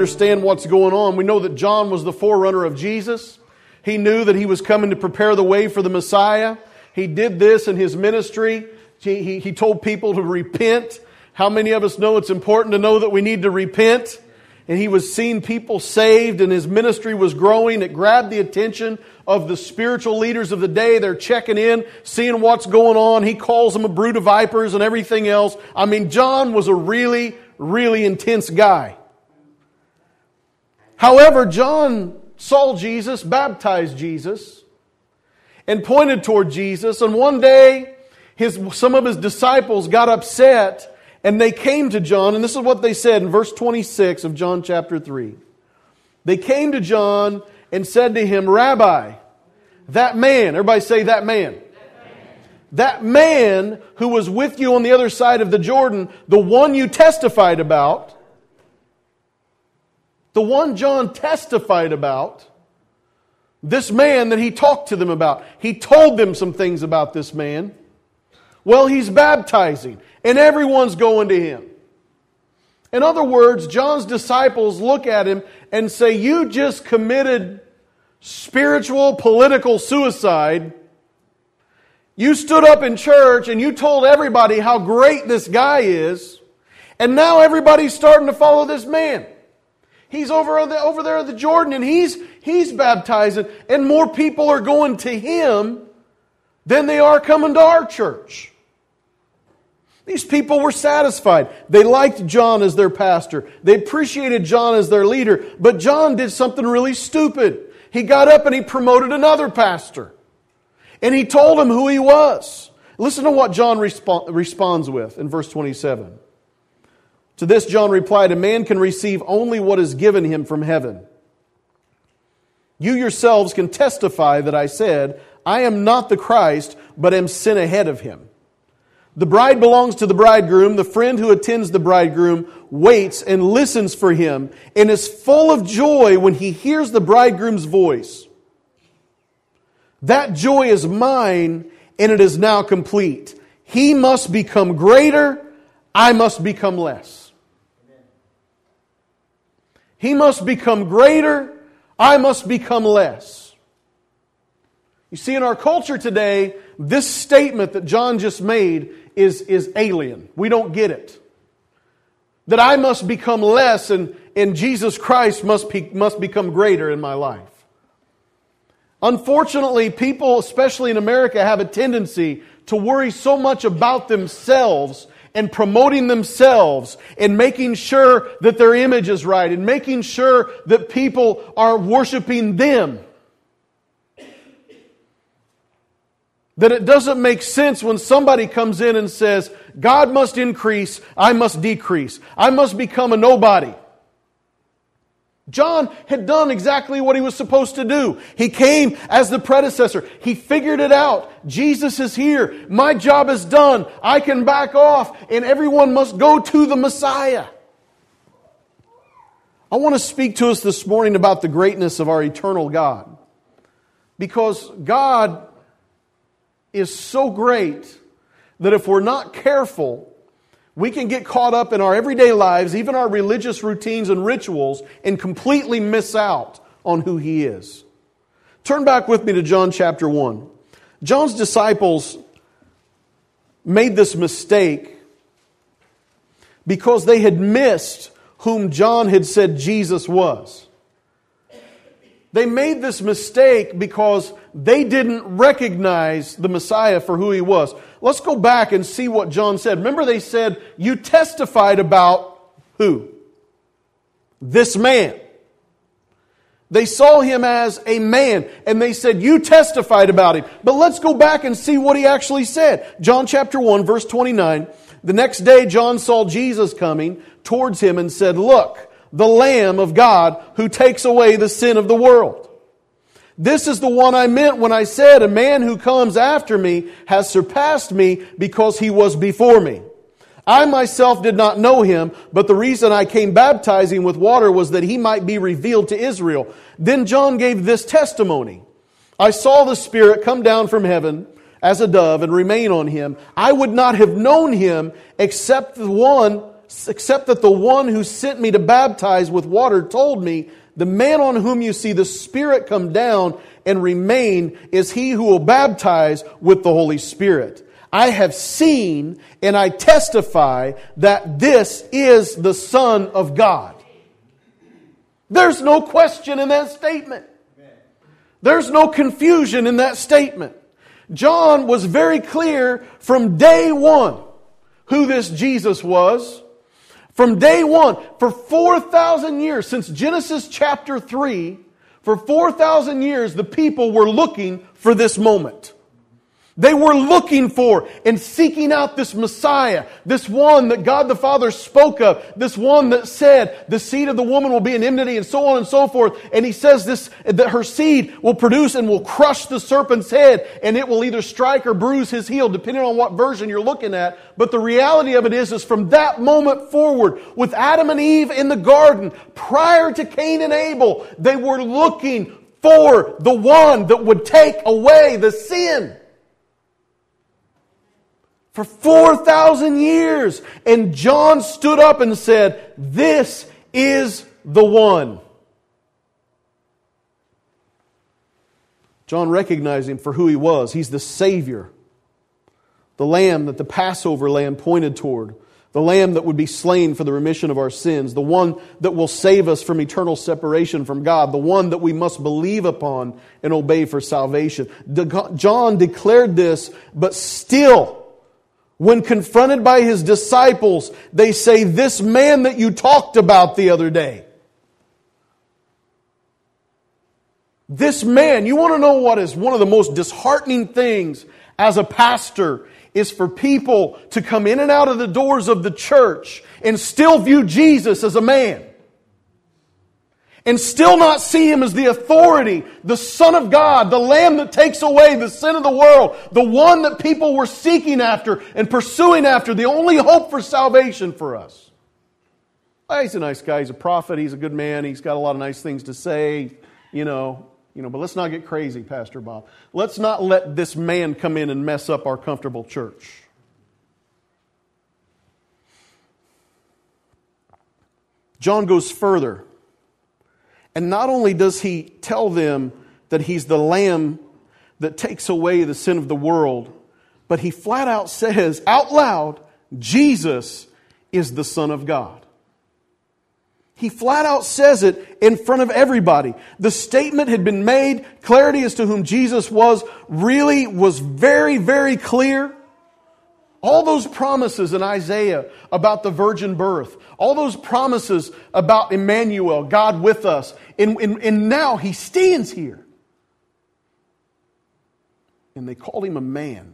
understand what's going on. We know that John was the forerunner of Jesus. He knew that he was coming to prepare the way for the Messiah. He did this in his ministry. He, he, he told people to repent. How many of us know it's important to know that we need to repent? And he was seeing people saved and his ministry was growing. It grabbed the attention of the spiritual leaders of the day. They're checking in, seeing what's going on. He calls them a brood of vipers and everything else. I mean, John was a really, really intense guy. However, John saw Jesus, baptized Jesus, and pointed toward Jesus. And one day, his, some of his disciples got upset and they came to John, and this is what they said in verse 26 of John chapter 3. They came to John and said to him, Rabbi, that man, everybody say that man. That man who was with you on the other side of the Jordan, the one you testified about, the one John testified about, this man that he talked to them about, he told them some things about this man. Well, he's baptizing, and everyone's going to him. In other words, John's disciples look at him and say, You just committed spiritual, political suicide. You stood up in church and you told everybody how great this guy is, and now everybody's starting to follow this man. He's over, over there at the Jordan and he's, he's baptizing, and more people are going to him than they are coming to our church. These people were satisfied. They liked John as their pastor. They appreciated John as their leader. But John did something really stupid. He got up and he promoted another pastor. And he told him who he was. Listen to what John respo- responds with in verse 27. To this, John replied, A man can receive only what is given him from heaven. You yourselves can testify that I said, I am not the Christ, but am sent ahead of him. The bride belongs to the bridegroom. The friend who attends the bridegroom waits and listens for him and is full of joy when he hears the bridegroom's voice. That joy is mine and it is now complete. He must become greater, I must become less. He must become greater, I must become less. You see, in our culture today, this statement that John just made is, is alien. We don't get it. That I must become less and, and Jesus Christ must, be, must become greater in my life. Unfortunately, people, especially in America, have a tendency to worry so much about themselves and promoting themselves and making sure that their image is right and making sure that people are worshiping them. That it doesn't make sense when somebody comes in and says, God must increase, I must decrease. I must become a nobody. John had done exactly what he was supposed to do. He came as the predecessor. He figured it out. Jesus is here. My job is done. I can back off, and everyone must go to the Messiah. I want to speak to us this morning about the greatness of our eternal God. Because God is so great that if we're not careful, we can get caught up in our everyday lives, even our religious routines and rituals, and completely miss out on who He is. Turn back with me to John chapter 1. John's disciples made this mistake because they had missed whom John had said Jesus was. They made this mistake because they didn't recognize the Messiah for who he was. Let's go back and see what John said. Remember, they said, You testified about who? This man. They saw him as a man, and they said, You testified about him. But let's go back and see what he actually said. John chapter 1, verse 29. The next day, John saw Jesus coming towards him and said, Look, the Lamb of God who takes away the sin of the world. This is the one I meant when I said, A man who comes after me has surpassed me because he was before me. I myself did not know him, but the reason I came baptizing with water was that he might be revealed to Israel. Then John gave this testimony I saw the Spirit come down from heaven as a dove and remain on him. I would not have known him except the one except that the one who sent me to baptize with water told me, the man on whom you see the Spirit come down and remain is he who will baptize with the Holy Spirit. I have seen and I testify that this is the Son of God. There's no question in that statement. There's no confusion in that statement. John was very clear from day one who this Jesus was. From day one, for 4,000 years, since Genesis chapter 3, for 4,000 years, the people were looking for this moment. They were looking for and seeking out this Messiah, this one that God the Father spoke of, this one that said, the seed of the woman will be an enmity and so on and so forth. And he says this, that her seed will produce and will crush the serpent's head and it will either strike or bruise his heel, depending on what version you're looking at. But the reality of it is, is from that moment forward, with Adam and Eve in the garden, prior to Cain and Abel, they were looking for the one that would take away the sin for 4,000 years. And John stood up and said, This is the one. John recognized him for who he was. He's the Savior, the Lamb that the Passover lamb pointed toward, the Lamb that would be slain for the remission of our sins, the one that will save us from eternal separation from God, the one that we must believe upon and obey for salvation. John declared this, but still, when confronted by his disciples, they say, This man that you talked about the other day. This man, you want to know what is one of the most disheartening things as a pastor is for people to come in and out of the doors of the church and still view Jesus as a man and still not see him as the authority, the Son of God, the Lamb that takes away the sin of the world, the one that people were seeking after and pursuing after, the only hope for salvation for us. Well, he's a nice guy. He's a prophet. He's a good man. He's got a lot of nice things to say, you know. You know, but let's not get crazy, Pastor Bob. Let's not let this man come in and mess up our comfortable church. John goes further. And not only does he tell them that he's the lamb that takes away the sin of the world, but he flat out says out loud, Jesus is the Son of God. He flat out says it in front of everybody. The statement had been made, clarity as to whom Jesus was really was very, very clear. All those promises in Isaiah about the virgin birth, all those promises about Emmanuel, God with us, and, and, and now he stands here. And they called him a man.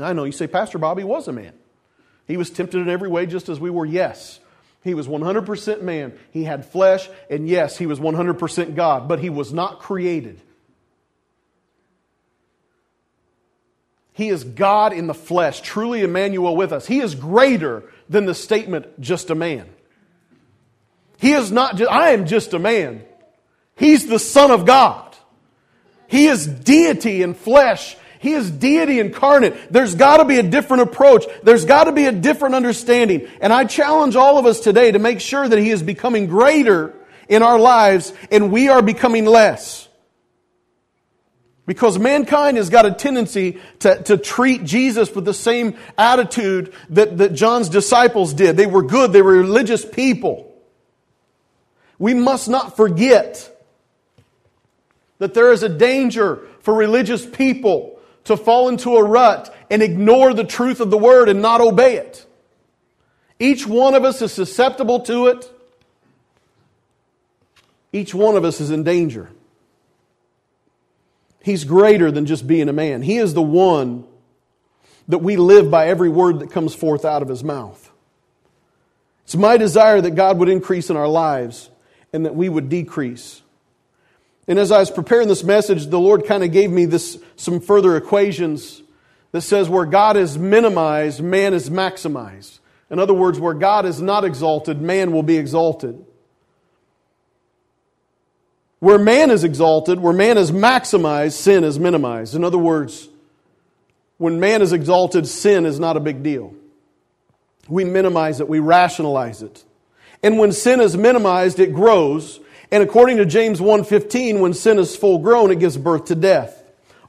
I know you say, Pastor Bobby was a man. He was tempted in every way just as we were. Yes. He was 100% man. He had flesh, and yes, he was 100% God, but he was not created. He is God in the flesh, truly Emmanuel with us. He is greater than the statement, just a man. He is not just, I am just a man. He's the Son of God. He is deity in flesh. He is deity incarnate. There's got to be a different approach. There's got to be a different understanding. And I challenge all of us today to make sure that He is becoming greater in our lives and we are becoming less. Because mankind has got a tendency to, to treat Jesus with the same attitude that, that John's disciples did. They were good, they were religious people. We must not forget that there is a danger for religious people to fall into a rut and ignore the truth of the word and not obey it. Each one of us is susceptible to it. Each one of us is in danger. He's greater than just being a man. He is the one that we live by every word that comes forth out of his mouth. It's my desire that God would increase in our lives and that we would decrease. And as I was preparing this message, the Lord kind of gave me this some further equations that says where God is minimized, man is maximized. In other words, where God is not exalted, man will be exalted. Where man is exalted, where man is maximized, sin is minimized. In other words, when man is exalted, sin is not a big deal. we minimize it, we rationalize it. And when sin is minimized, it grows. And according to James 1:15, when sin is full grown, it gives birth to death.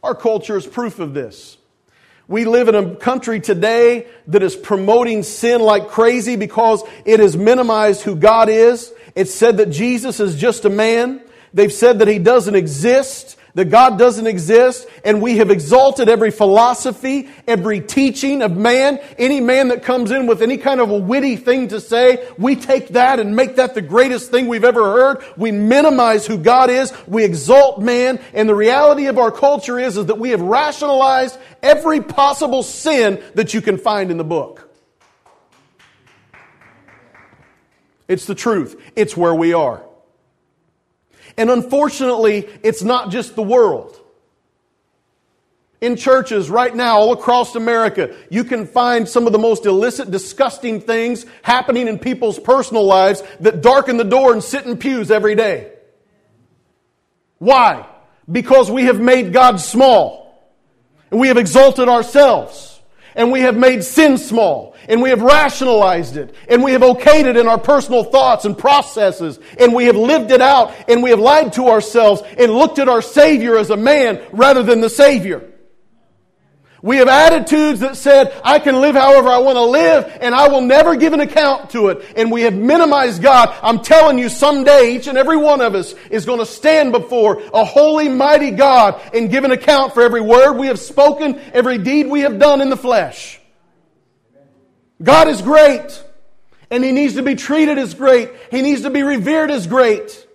Our culture is proof of this. We live in a country today that is promoting sin like crazy because it has minimized who God is. It's said that Jesus is just a man. They've said that he doesn't exist that God doesn't exist, and we have exalted every philosophy, every teaching of man. Any man that comes in with any kind of a witty thing to say, we take that and make that the greatest thing we've ever heard. We minimize who God is. We exalt man. And the reality of our culture is, is that we have rationalized every possible sin that you can find in the book. It's the truth. It's where we are. And unfortunately, it's not just the world. In churches right now, all across America, you can find some of the most illicit, disgusting things happening in people's personal lives that darken the door and sit in pews every day. Why? Because we have made God small. And we have exalted ourselves. And we have made sin small and we have rationalized it and we have okayed it in our personal thoughts and processes and we have lived it out and we have lied to ourselves and looked at our Savior as a man rather than the Savior. We have attitudes that said, I can live however I want to live and I will never give an account to it. And we have minimized God. I'm telling you, someday each and every one of us is going to stand before a holy, mighty God and give an account for every word we have spoken, every deed we have done in the flesh. God is great, and He needs to be treated as great. He needs to be revered as great.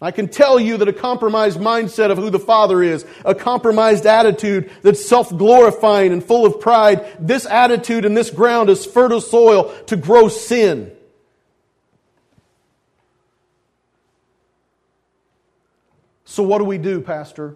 I can tell you that a compromised mindset of who the Father is, a compromised attitude that's self-glorifying and full of pride, this attitude and this ground is fertile soil to grow sin. So what do we do, Pastor?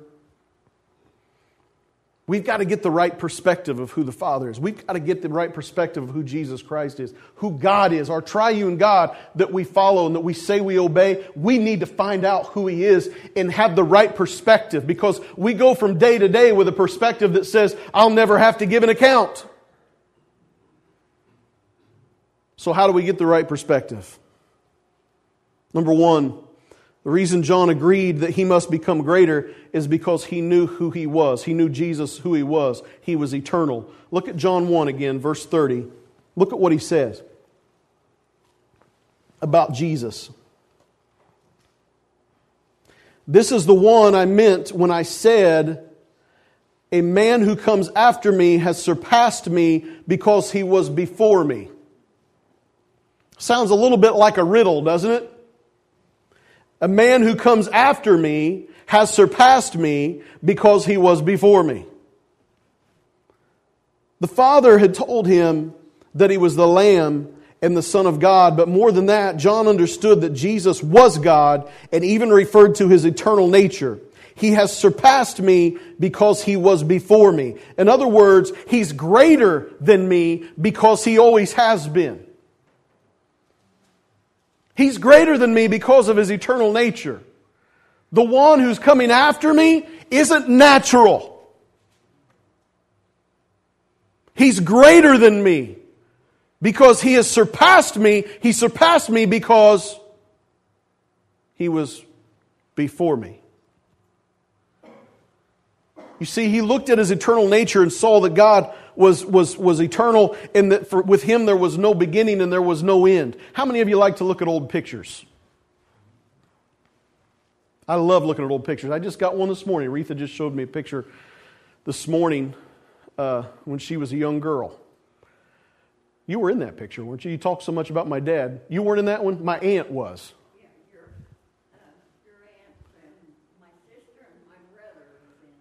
We've got to get the right perspective of who the Father is. We've got to get the right perspective of who Jesus Christ is, who God is, our triune God that we follow and that we say we obey. We need to find out who He is and have the right perspective because we go from day to day with a perspective that says, I'll never have to give an account. So, how do we get the right perspective? Number one, the reason John agreed that he must become greater is because he knew who he was. He knew Jesus who he was. He was eternal. Look at John 1 again, verse 30. Look at what he says about Jesus. This is the one I meant when I said, A man who comes after me has surpassed me because he was before me. Sounds a little bit like a riddle, doesn't it? A man who comes after me has surpassed me because he was before me. The Father had told him that he was the Lamb and the Son of God, but more than that, John understood that Jesus was God and even referred to his eternal nature. He has surpassed me because he was before me. In other words, he's greater than me because he always has been. He's greater than me because of his eternal nature. The one who's coming after me isn't natural. He's greater than me because he has surpassed me. He surpassed me because he was before me. You see, he looked at his eternal nature and saw that God was, was, was eternal and that for, with him there was no beginning and there was no end. How many of you like to look at old pictures? I love looking at old pictures. I just got one this morning. Retha just showed me a picture this morning uh, when she was a young girl. You were in that picture, weren't you? You talked so much about my dad. You weren't in that one? My aunt was.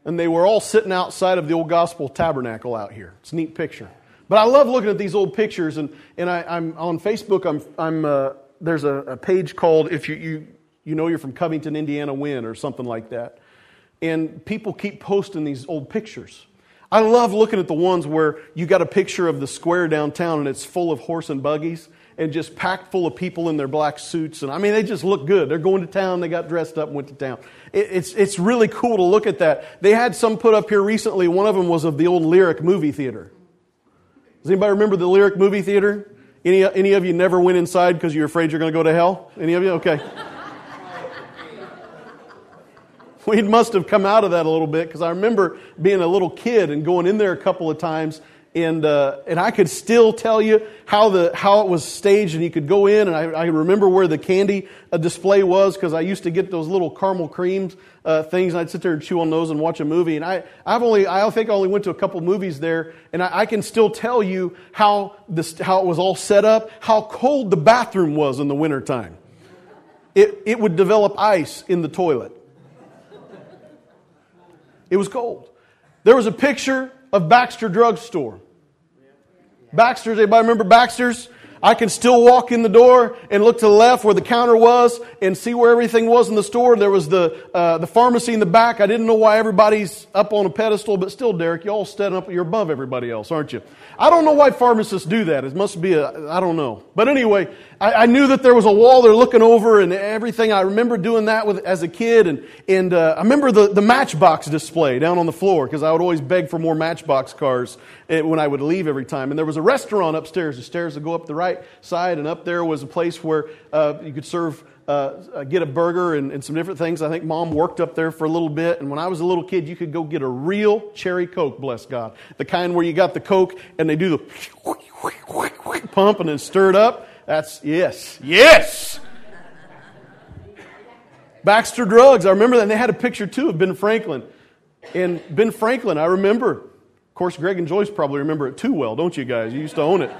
And they were all sitting outside of the old gospel tabernacle out here. It's a neat picture. But I love looking at these old pictures, and, and I, am on Facebook. I'm, I'm uh, there's a, a, page called "If you, you you know you're from Covington, Indiana, win" or something like that, and people keep posting these old pictures. I love looking at the ones where you got a picture of the square downtown and it's full of horse and buggies and just packed full of people in their black suits. And I mean, they just look good. They're going to town. They got dressed up and went to town. It, it's, it's really cool to look at that. They had some put up here recently. One of them was of the old Lyric movie theater. Does anybody remember the Lyric movie theater? Any, any of you never went inside because you're afraid you're going to go to hell? Any of you? Okay. we must have come out of that a little bit because I remember being a little kid and going in there a couple of times and uh, and I could still tell you how the how it was staged, and you could go in, and I, I remember where the candy uh, display was because I used to get those little caramel creams uh, things, and I'd sit there and chew on those and watch a movie. And I I've only I think I only went to a couple movies there, and I, I can still tell you how this how it was all set up, how cold the bathroom was in the wintertime. It it would develop ice in the toilet. It was cold. There was a picture of Baxter Drug Store. Baxter's, anybody remember Baxter's? I can still walk in the door and look to the left where the counter was and see where everything was in the store. There was the, uh, the pharmacy in the back. I didn't know why everybody's up on a pedestal, but still, Derek, you all standing up, you're above everybody else, aren't you? I don't know why pharmacists do that. It must be a, I don't know. But anyway, I, I knew that there was a wall they're looking over and everything. I remember doing that with, as a kid. And, and uh, I remember the, the Matchbox display down on the floor because I would always beg for more Matchbox cars eh, when I would leave every time. And there was a restaurant upstairs. The stairs would go up the right side, and up there was a place where uh, you could serve uh, uh, get a burger and, and, some different things. I think mom worked up there for a little bit. And when I was a little kid, you could go get a real cherry Coke, bless God. The kind where you got the Coke and they do the pump and then stir it up. That's, yes, yes. Baxter Drugs, I remember that. And they had a picture too of Ben Franklin. And Ben Franklin, I remember. Of course, Greg and Joyce probably remember it too well, don't you guys? You used to own it.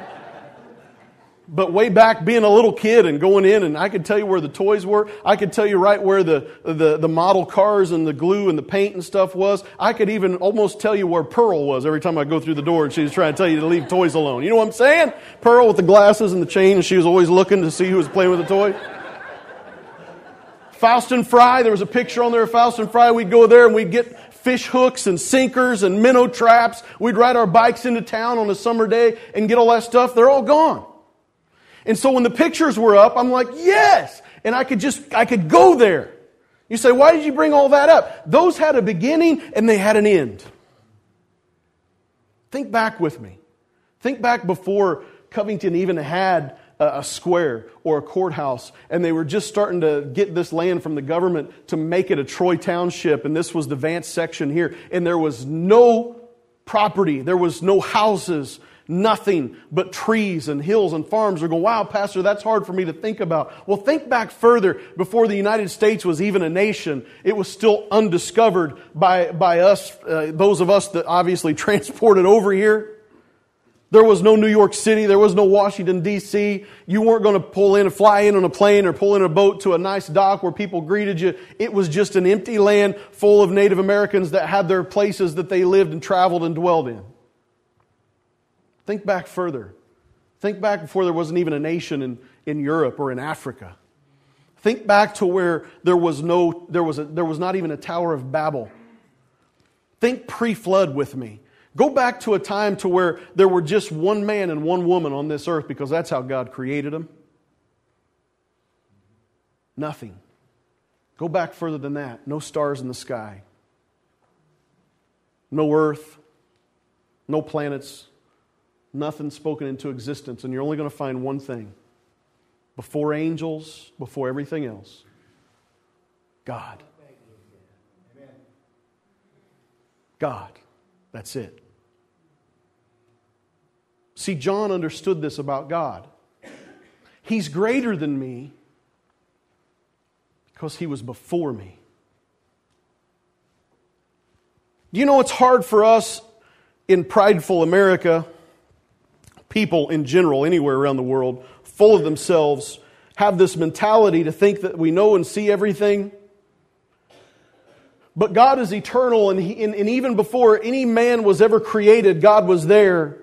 But way back being a little kid and going in, and I could tell you where the toys were. I could tell you right where the, the, the model cars and the glue and the paint and stuff was. I could even almost tell you where Pearl was every time I go through the door and she was trying to tell you to leave toys alone. You know what I'm saying? Pearl with the glasses and the chain, and she was always looking to see who was playing with the toy. Faust and Fry, there was a picture on there of Faust and Fry. We'd go there and we'd get fish hooks and sinkers and minnow traps. We'd ride our bikes into town on a summer day and get all that stuff. They're all gone. And so when the pictures were up, I'm like, yes! And I could just, I could go there. You say, why did you bring all that up? Those had a beginning and they had an end. Think back with me. Think back before Covington even had a, square or a courthouse, and they were just starting to get this land from the government to make it a Troy Township, and this was the Vance section here, and there was no property, there was no houses, nothing but trees and hills and farms are going, wow, Pastor, that's hard for me to think about. Well, think back further before the United States was even a nation. It was still undiscovered by, by us, uh, those of us that obviously transported over here. There was no New York City. There was no Washington, D.C. You weren't going to pull in fly in on a plane or pull in a boat to a nice dock where people greeted you. It was just an empty land full of Native Americans that had their places that they lived and traveled and dwelled in. Think back further. Think back before there wasn't even a nation in, in Europe or in Africa. Think back to where there was, no, there, was a, there was not even a Tower of Babel. Think pre flood with me. Go back to a time to where there were just one man and one woman on this earth because that's how God created them. Nothing. Go back further than that. No stars in the sky. No earth. No planets nothing spoken into existence, and you're only going to find one thing before angels, before everything else God. God. That's it. See, John understood this about God. He's greater than me because he was before me. You know, it's hard for us in prideful America people in general, anywhere around the world, full of themselves, have this mentality to think that we know and see everything. But God is eternal, and, he, and, and even before any man was ever created, God was there.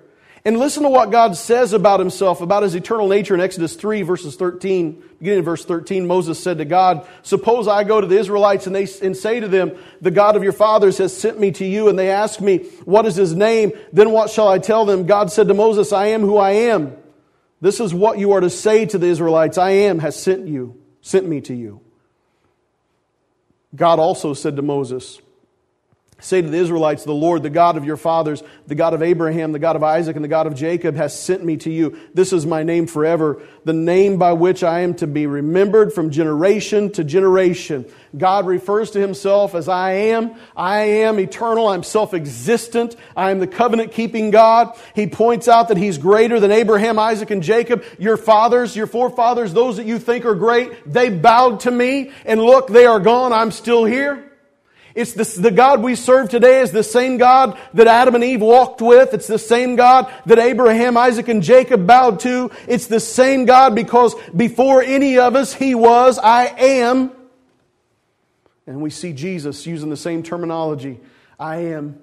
And listen to what God says about himself, about his eternal nature in Exodus 3, verses 13. Beginning in verse 13, Moses said to God, Suppose I go to the Israelites and, they, and say to them, The God of your fathers has sent me to you, and they ask me, What is his name? Then what shall I tell them? God said to Moses, I am who I am. This is what you are to say to the Israelites I am has sent you, sent me to you. God also said to Moses, Say to the Israelites, The Lord, the God of your fathers, the God of Abraham, the God of Isaac, and the God of Jacob, has sent me to you. This is my name forever, the name by which I am to be remembered from generation to generation. God refers to himself as I am. I am eternal. I'm self existent. I am the covenant keeping God. He points out that he's greater than Abraham, Isaac, and Jacob. Your fathers, your forefathers, those that you think are great, they bowed to me, and look, they are gone. I'm still here. It's the, the God we serve today is the same God that Adam and Eve walked with. It's the same God that Abraham, Isaac, and Jacob bowed to. It's the same God because before any of us, He was, I am. And we see Jesus using the same terminology, I am.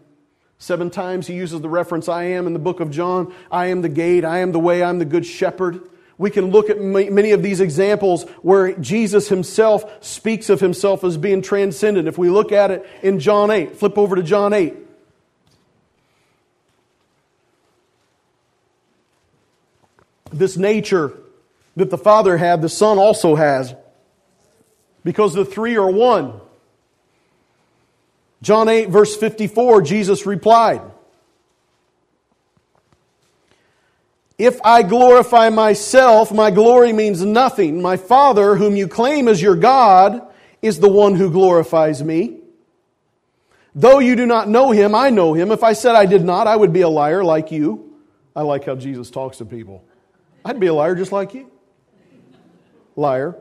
Seven times he uses the reference, I am, in the book of John. I am the gate, I am the way, I'm the good shepherd. We can look at many of these examples where Jesus himself speaks of himself as being transcendent. If we look at it in John 8, flip over to John 8. This nature that the Father had, the Son also has, because the three are one. John 8, verse 54, Jesus replied, If I glorify myself, my glory means nothing. My Father, whom you claim as your God, is the one who glorifies me. Though you do not know him, I know him. If I said I did not, I would be a liar like you. I like how Jesus talks to people. I'd be a liar just like you. Liar.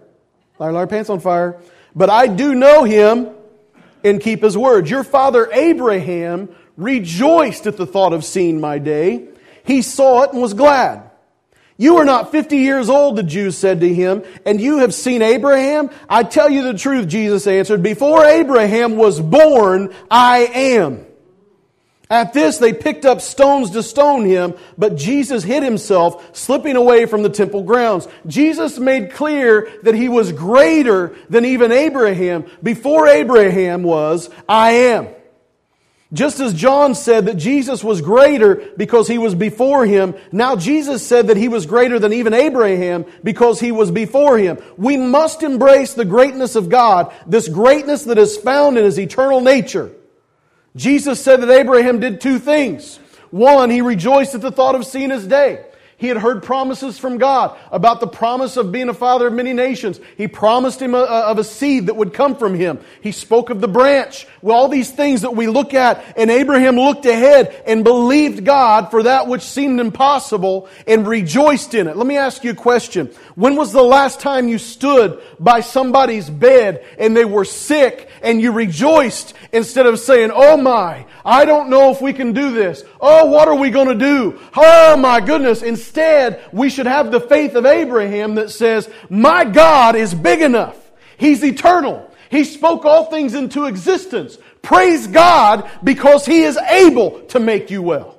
Liar, liar, pants on fire. But I do know him and keep his word. Your father Abraham rejoiced at the thought of seeing my day. He saw it and was glad. You are not 50 years old, the Jews said to him, and you have seen Abraham? I tell you the truth, Jesus answered. Before Abraham was born, I am. At this, they picked up stones to stone him, but Jesus hid himself, slipping away from the temple grounds. Jesus made clear that he was greater than even Abraham. Before Abraham was, I am. Just as John said that Jesus was greater because he was before him, now Jesus said that he was greater than even Abraham because he was before him. We must embrace the greatness of God, this greatness that is found in his eternal nature. Jesus said that Abraham did two things. One, he rejoiced at the thought of seeing his day. He had heard promises from God about the promise of being a father of many nations. He promised him a, a, of a seed that would come from him. He spoke of the branch. Well, all these things that we look at, and Abraham looked ahead and believed God for that which seemed impossible and rejoiced in it. Let me ask you a question. When was the last time you stood by somebody's bed and they were sick and you rejoiced instead of saying, Oh my, I don't know if we can do this. Oh, what are we going to do? Oh my goodness. Instead, we should have the faith of Abraham that says, my God is big enough. He's eternal. He spoke all things into existence. Praise God because He is able to make you well.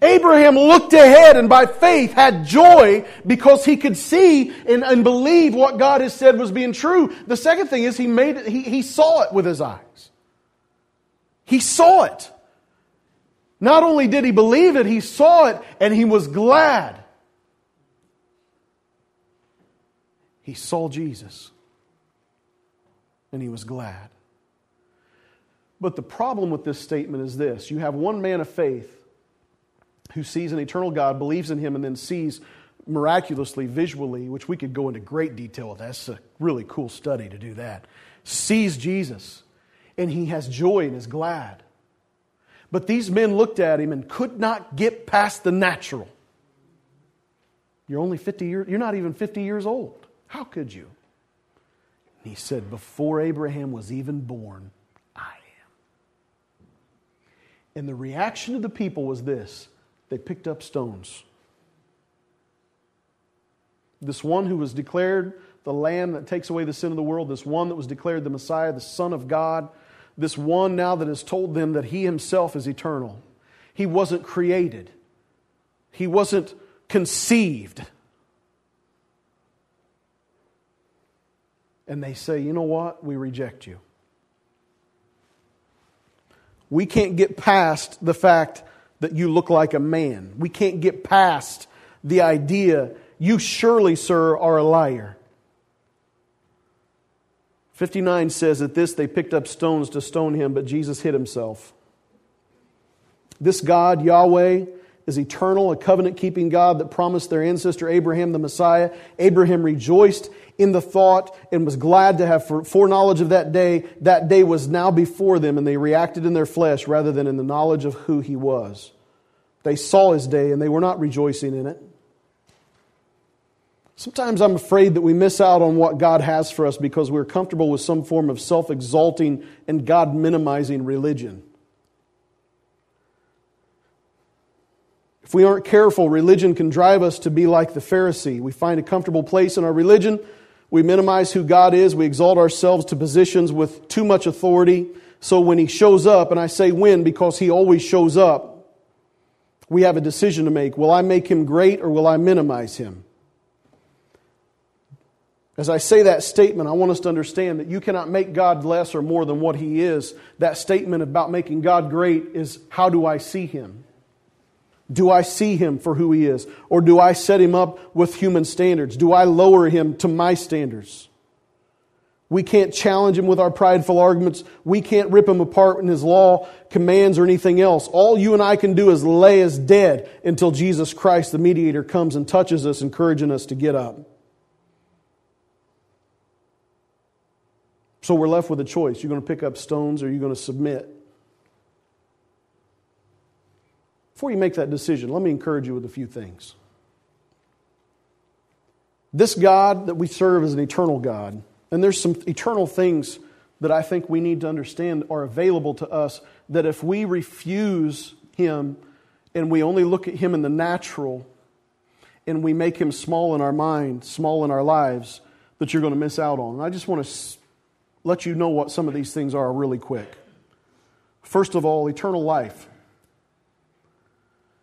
Abraham looked ahead and by faith had joy because he could see and, and believe what God has said was being true. The second thing is he made it, he, he saw it with his eyes. He saw it. Not only did he believe it, he saw it and he was glad. He saw Jesus and he was glad. But the problem with this statement is this you have one man of faith who sees an eternal God, believes in him, and then sees miraculously, visually, which we could go into great detail with. That's a really cool study to do that. Sees Jesus and he has joy and is glad. But these men looked at him and could not get past the natural. You're only 50 years, you're not even 50 years old. How could you? And he said, Before Abraham was even born, I am. And the reaction of the people was this they picked up stones. This one who was declared the Lamb that takes away the sin of the world, this one that was declared the Messiah, the Son of God, this one now that has told them that he himself is eternal. He wasn't created, he wasn't conceived. And they say, you know what? We reject you. We can't get past the fact that you look like a man. We can't get past the idea you surely, sir, are a liar. 59 says, At this they picked up stones to stone him, but Jesus hid himself. This God, Yahweh, is eternal, a covenant keeping God that promised their ancestor Abraham the Messiah. Abraham rejoiced in the thought and was glad to have foreknowledge of that day. That day was now before them, and they reacted in their flesh rather than in the knowledge of who he was. They saw his day, and they were not rejoicing in it. Sometimes I'm afraid that we miss out on what God has for us because we're comfortable with some form of self exalting and God minimizing religion. If we aren't careful, religion can drive us to be like the Pharisee. We find a comfortable place in our religion. We minimize who God is. We exalt ourselves to positions with too much authority. So when He shows up, and I say when because He always shows up, we have a decision to make. Will I make Him great or will I minimize Him? As I say that statement, I want us to understand that you cannot make God less or more than what He is. That statement about making God great is how do I see Him? Do I see him for who he is? Or do I set him up with human standards? Do I lower him to my standards? We can't challenge him with our prideful arguments. We can't rip him apart in his law, commands, or anything else. All you and I can do is lay as dead until Jesus Christ, the mediator, comes and touches us, encouraging us to get up. So we're left with a choice. You're going to pick up stones or you're going to submit. Before you make that decision, let me encourage you with a few things. This God that we serve is an eternal God, and there's some eternal things that I think we need to understand are available to us that if we refuse Him and we only look at Him in the natural and we make Him small in our mind, small in our lives, that you're going to miss out on. And I just want to let you know what some of these things are really quick. First of all, eternal life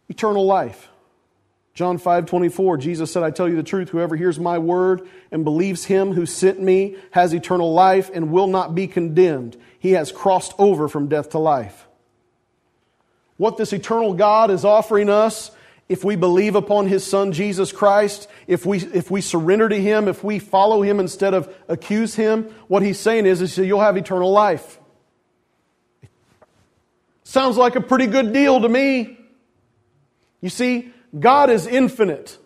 eternal life. John 5 24, Jesus said, I tell you the truth, whoever hears my word and believes him who sent me has eternal life and will not be condemned. He has crossed over from death to life. What this eternal God is offering us, if we believe upon his son Jesus Christ, if we, if we surrender to him, if we follow him instead of accuse him, what he's saying is, is you'll have eternal life. Sounds like a pretty good deal to me. You see, God is infinite.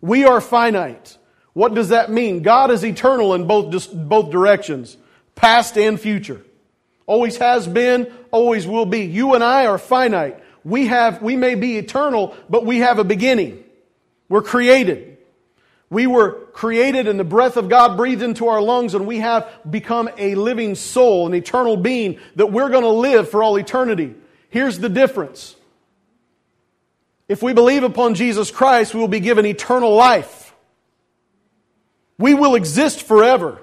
We are finite. What does that mean? God is eternal in both, both directions, past and future. Always has been, always will be. You and I are finite. We have, we may be eternal, but we have a beginning. We're created. We were created and the breath of God breathed into our lungs and we have become a living soul, an eternal being that we're going to live for all eternity. Here's the difference. If we believe upon Jesus Christ, we will be given eternal life. We will exist forever.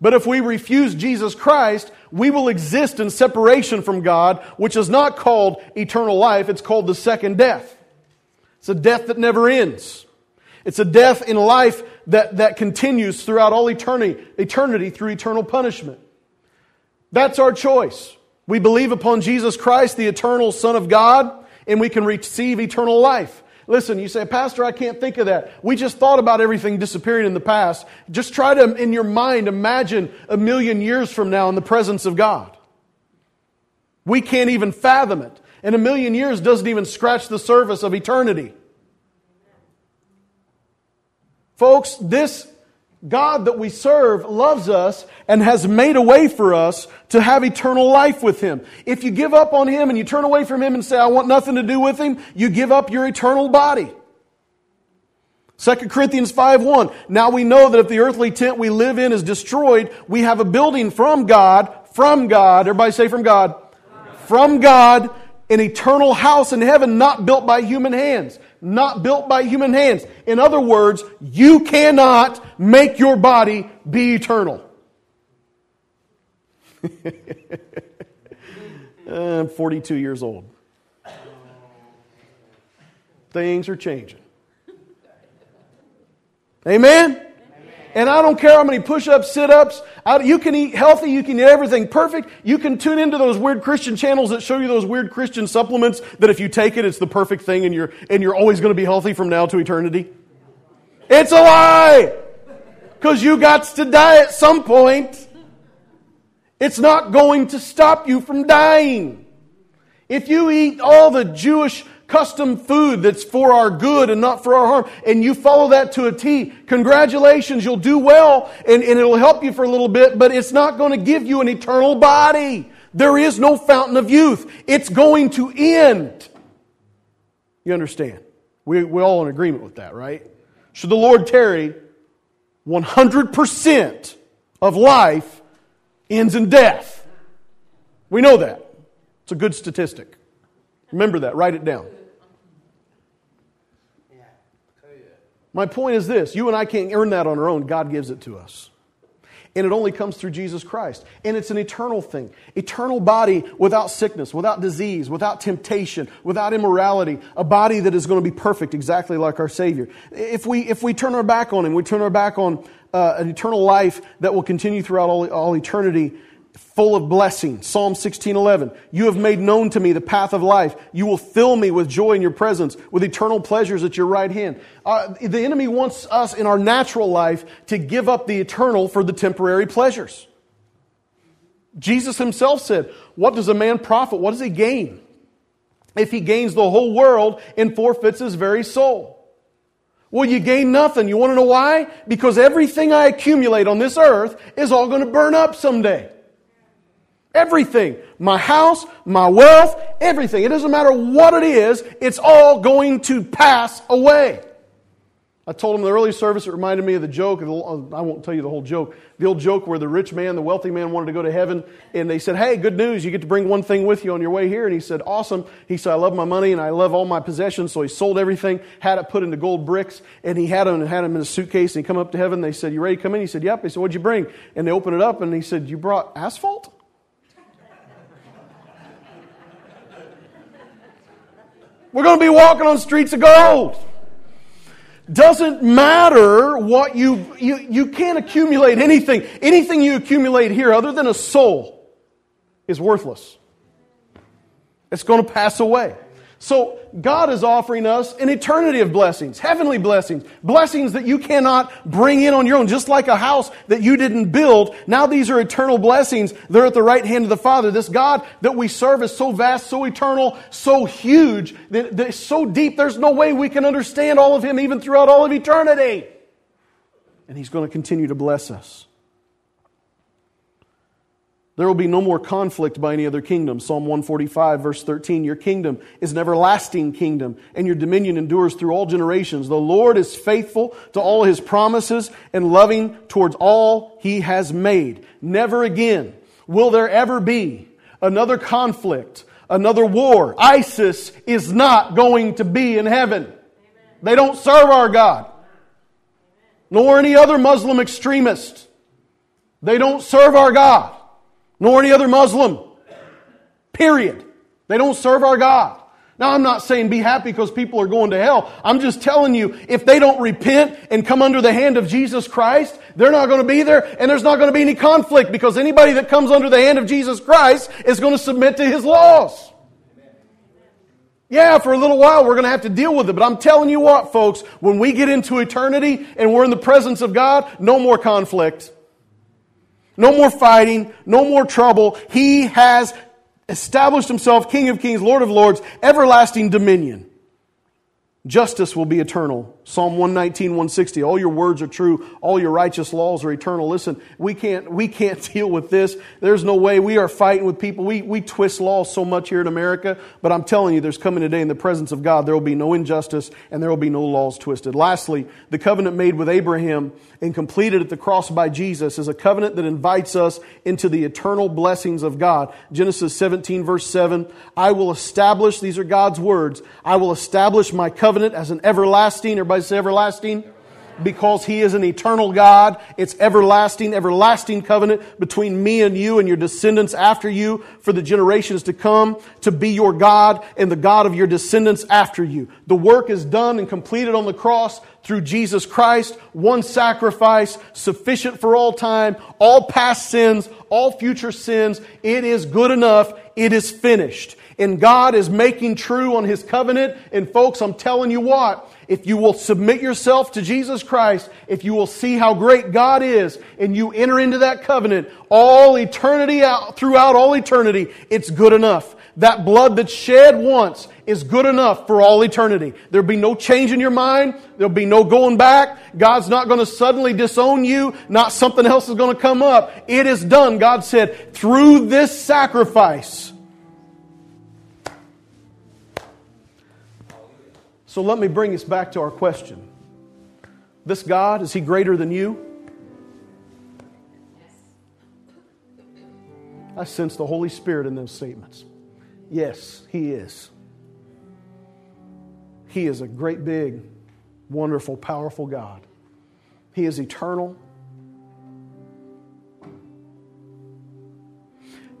But if we refuse Jesus Christ, we will exist in separation from God, which is not called eternal life, it's called the second death. It's a death that never ends. It's a death in life that, that continues throughout all eternity, eternity through eternal punishment. That's our choice. We believe upon Jesus Christ, the eternal Son of God, and we can receive eternal life. Listen, you say, Pastor, I can't think of that. We just thought about everything disappearing in the past. Just try to, in your mind, imagine a million years from now in the presence of God. We can't even fathom it. And a million years doesn't even scratch the surface of eternity. Folks, this God that we serve loves us and has made a way for us to have eternal life with Him. If you give up on Him and you turn away from Him and say, I want nothing to do with Him, you give up your eternal body. 2 Corinthians 5 1. Now we know that if the earthly tent we live in is destroyed, we have a building from God, from God, everybody say from God, from God, an eternal house in heaven not built by human hands not built by human hands. In other words, you cannot make your body be eternal. I'm 42 years old. Things are changing. Amen? And I don't care how many push ups, sit ups. You can eat healthy. You can eat everything perfect. You can tune into those weird Christian channels that show you those weird Christian supplements that if you take it, it's the perfect thing and you're, and you're always going to be healthy from now to eternity. It's a lie! Because you got to die at some point. It's not going to stop you from dying. If you eat all the Jewish custom food that's for our good and not for our harm, and you follow that to a T, congratulations, you'll do well and, and it'll help you for a little bit, but it's not going to give you an eternal body. There is no fountain of youth. It's going to end. You understand? We, we're all in agreement with that, right? Should the Lord tarry, 100% of life ends in death. We know that. It's a good statistic. Remember that, write it down. My point is this you and I can't earn that on our own, God gives it to us. And it only comes through Jesus Christ. And it's an eternal thing. Eternal body without sickness, without disease, without temptation, without immorality. A body that is going to be perfect, exactly like our Savior. If we, if we turn our back on Him, we turn our back on uh, an eternal life that will continue throughout all, all eternity, full of blessing. Psalm 16:11. You have made known to me the path of life. You will fill me with joy in your presence, with eternal pleasures at your right hand. Uh, the enemy wants us in our natural life to give up the eternal for the temporary pleasures. Jesus himself said, "What does a man profit? What does he gain if he gains the whole world and forfeits his very soul?" Well, you gain nothing. You want to know why? Because everything I accumulate on this earth is all going to burn up someday. Everything. My house, my wealth, everything. It doesn't matter what it is, it's all going to pass away. I told him the early service, it reminded me of the joke. I won't tell you the whole joke. The old joke where the rich man, the wealthy man wanted to go to heaven, and they said, Hey, good news, you get to bring one thing with you on your way here. And he said, Awesome. He said, I love my money and I love all my possessions. So he sold everything, had it put into gold bricks, and he had them, had them in a suitcase. And he come up to heaven. They said, You ready to come in? He said, Yep. He said, What'd you bring? And they opened it up, and he said, You brought asphalt? We're going to be walking on streets of gold. Doesn't matter what you, you, you can't accumulate anything. Anything you accumulate here other than a soul is worthless. It's going to pass away. So God is offering us an eternity of blessings, heavenly blessings, blessings that you cannot bring in on your own, just like a house that you didn't build. Now these are eternal blessings. They're at the right hand of the Father. This God that we serve is so vast, so eternal, so huge, that, that so deep, there's no way we can understand all of Him even throughout all of eternity. And He's going to continue to bless us. There will be no more conflict by any other kingdom. Psalm 145, verse 13. Your kingdom is an everlasting kingdom, and your dominion endures through all generations. The Lord is faithful to all his promises and loving towards all he has made. Never again will there ever be another conflict, another war. ISIS is not going to be in heaven. They don't serve our God, nor any other Muslim extremist. They don't serve our God nor any other Muslim. Period. They don't serve our God. Now, I'm not saying be happy because people are going to hell. I'm just telling you, if they don't repent and come under the hand of Jesus Christ, they're not going to be there and there's not going to be any conflict because anybody that comes under the hand of Jesus Christ is going to submit to His laws. Yeah, for a little while we're going to have to deal with it, but I'm telling you what, folks, when we get into eternity and we're in the presence of God, no more conflict. No more fighting, no more trouble. He has established himself King of Kings, Lord of Lords, everlasting dominion. Justice will be eternal. Psalm 119, 160. All your words are true. All your righteous laws are eternal. Listen, we can't, we can't deal with this. There's no way. We are fighting with people. We, we twist laws so much here in America, but I'm telling you, there's coming a day in the presence of God, there will be no injustice and there will be no laws twisted. Lastly, the covenant made with Abraham and completed at the cross by Jesus is a covenant that invites us into the eternal blessings of God. Genesis 17, verse 7. I will establish, these are God's words, I will establish my covenant covenant as an everlasting. Everybody say everlasting? Because He is an eternal God. It's everlasting, everlasting covenant between me and you and your descendants after you for the generations to come to be your God and the God of your descendants after you. The work is done and completed on the cross through Jesus Christ, one sacrifice, sufficient for all time, all past sins, all future sins. It is good enough. It is finished. And God is making true on His covenant. And folks, I'm telling you what, if you will submit yourself to Jesus Christ, if you will see how great God is, and you enter into that covenant, all eternity out, throughout all eternity, it's good enough. That blood that's shed once is good enough for all eternity. There'll be no change in your mind. There'll be no going back. God's not going to suddenly disown you. Not something else is going to come up. It is done. God said, through this sacrifice. So let me bring us back to our question. This God, is He greater than you? I sense the Holy Spirit in those statements. Yes, He is. He is a great, big, wonderful, powerful God. He is eternal.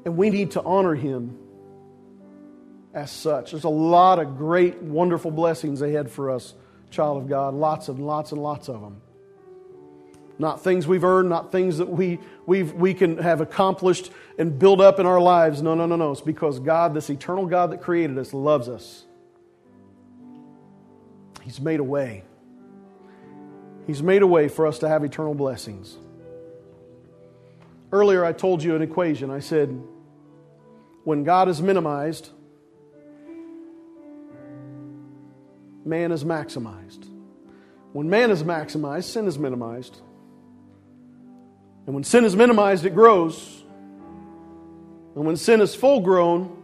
And we need to honor Him as such. There's a lot of great, wonderful blessings ahead for us, child of God. Lots and lots and lots of them. Not things we've earned, not things that we, we we can have accomplished and build up in our lives. No, no, no, no. It's because God, this eternal God that created us, loves us. He's made a way. He's made a way for us to have eternal blessings. Earlier, I told you an equation. I said, when God is minimized, man is maximized. When man is maximized, sin is minimized. And when sin is minimized, it grows. And when sin is full grown,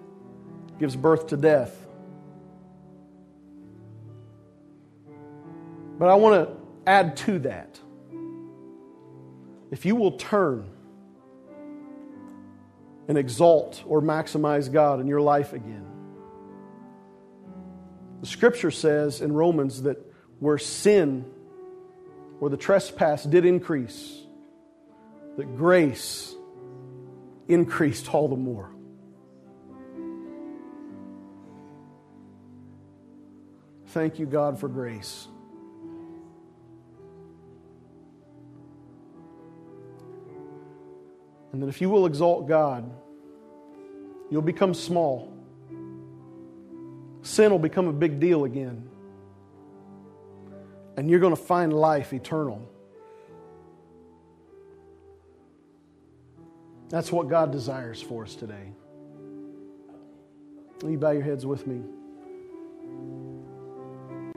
gives birth to death. But I want to add to that. If you will turn and exalt or maximize God in your life again, the scripture says in Romans that where sin, or the trespass did increase, that grace increased all the more. Thank you, God, for grace. And that if you will exalt God, you'll become small. Sin will become a big deal again. And you're going to find life eternal. That's what God desires for us today. Will you bow your heads with me?